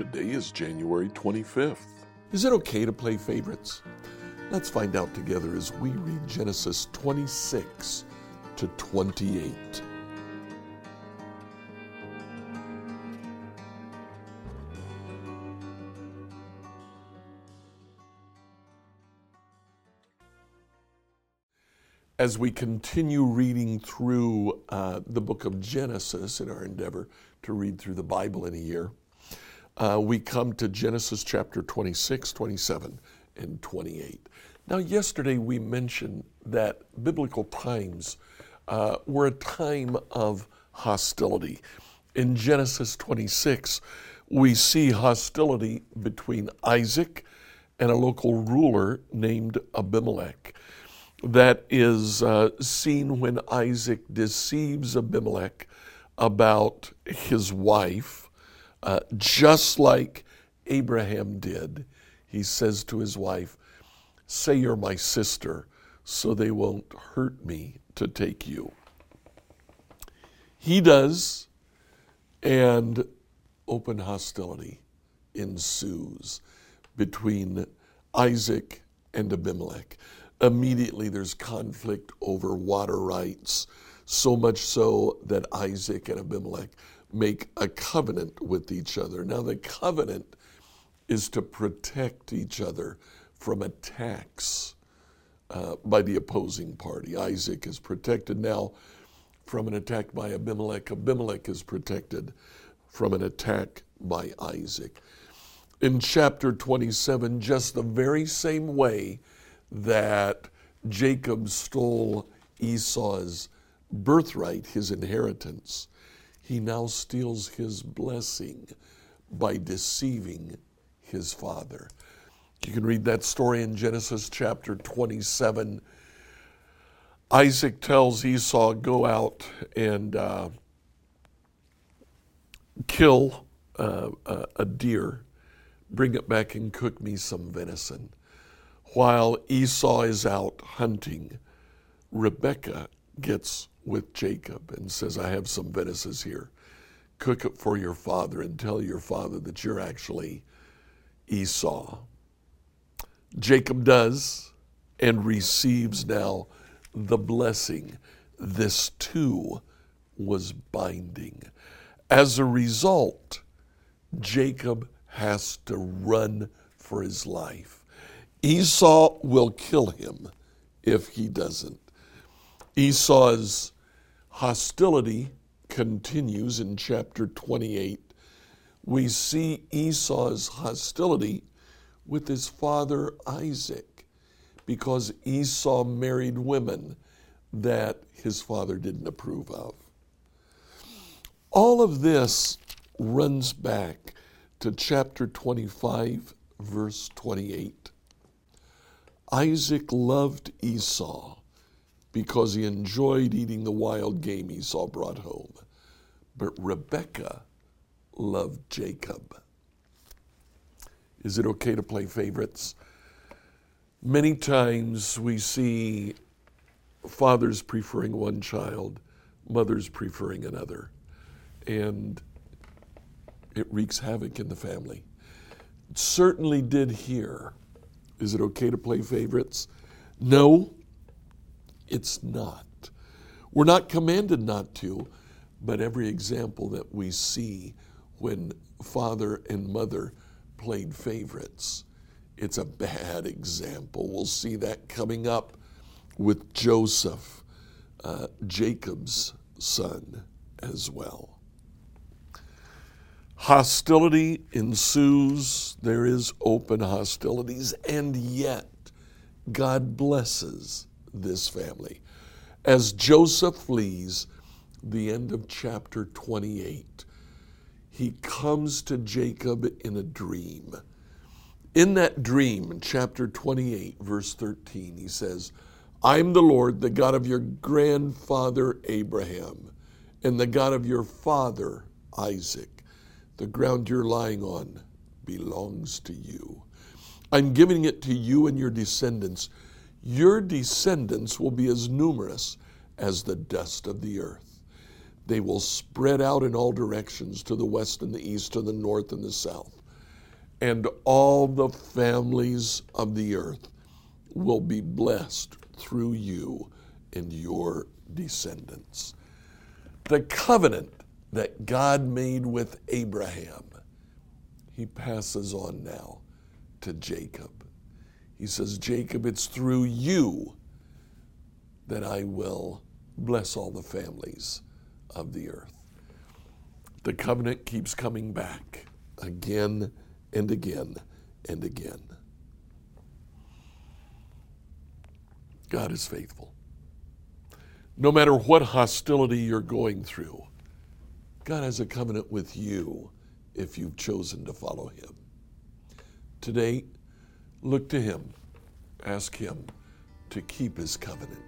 Today is January 25th. Is it okay to play favorites? Let's find out together as we read Genesis 26 to 28. As we continue reading through uh, the book of Genesis in our endeavor to read through the Bible in a year, uh, we come to Genesis chapter 26, 27, and 28. Now, yesterday we mentioned that biblical times uh, were a time of hostility. In Genesis 26, we see hostility between Isaac and a local ruler named Abimelech. That is uh, seen when Isaac deceives Abimelech about his wife uh, just like Abraham did, he says to his wife, Say you're my sister, so they won't hurt me to take you. He does, and open hostility ensues between Isaac and Abimelech. Immediately there's conflict over water rights, so much so that Isaac and Abimelech make a covenant with each other. Now, the covenant is to protect each other from attacks uh, by the opposing party. Isaac is protected now from an attack by Abimelech. Abimelech is protected from an attack by Isaac. In chapter 27, just the very same way that Jacob stole Esau's birthright, his inheritance, he now steals his blessing by deceiving his father. You can read that story in Genesis chapter 27. Isaac tells Esau, Go out and uh, kill uh, a deer, bring it back and cook me some venison. While Esau is out hunting, Rebekah gets with Jacob and says, I have some venison here. Cook it for your father and tell your father that you're actually Esau. Jacob does and receives now the blessing. This too was binding. As a result, Jacob has to run for his life. Esau will kill him if he doesn't. Esau's hostility continues in chapter 28. We see Esau's hostility with his father Isaac because Esau married women that his father didn't approve of. All of this runs back to chapter 25, verse 28. Isaac loved Esau because he enjoyed eating the wild game Esau brought home. But Rebecca loved Jacob. Is it okay to play favorites? Many times we see fathers preferring one child, mothers preferring another, and it wreaks havoc in the family. It certainly did here. Is it okay to play favorites? No, it's not. We're not commanded not to, but every example that we see when father and mother played favorites, it's a bad example. We'll see that coming up with Joseph, uh, Jacob's son, as well. Hostility ensues. There is open hostilities, and yet God blesses this family. As Joseph flees, the end of chapter 28, he comes to Jacob in a dream. In that dream, in chapter 28, verse 13, he says, I'm the Lord, the God of your grandfather Abraham, and the God of your father Isaac. The ground you're lying on belongs to you. I'm giving it to you and your descendants your descendants will be as numerous as the dust of the earth. They will spread out in all directions to the west and the east, to the north and the south. and all the families of the earth will be blessed through you and your descendants. The covenant that God made with Abraham, he passes on now to Jacob. He says, Jacob, it's through you that I will bless all the families of the earth. The covenant keeps coming back again and again and again. God is faithful. No matter what hostility you're going through, God has a covenant with you if you've chosen to follow Him. Today, look to Him. Ask Him to keep His covenant.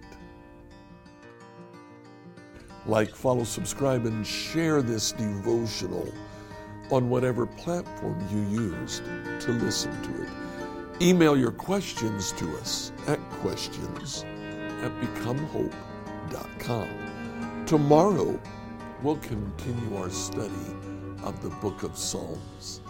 Like, follow, subscribe, and share this devotional on whatever platform you used to listen to it. Email your questions to us at questions at becomehope.com. Tomorrow, we'll continue our study of the book of Psalms.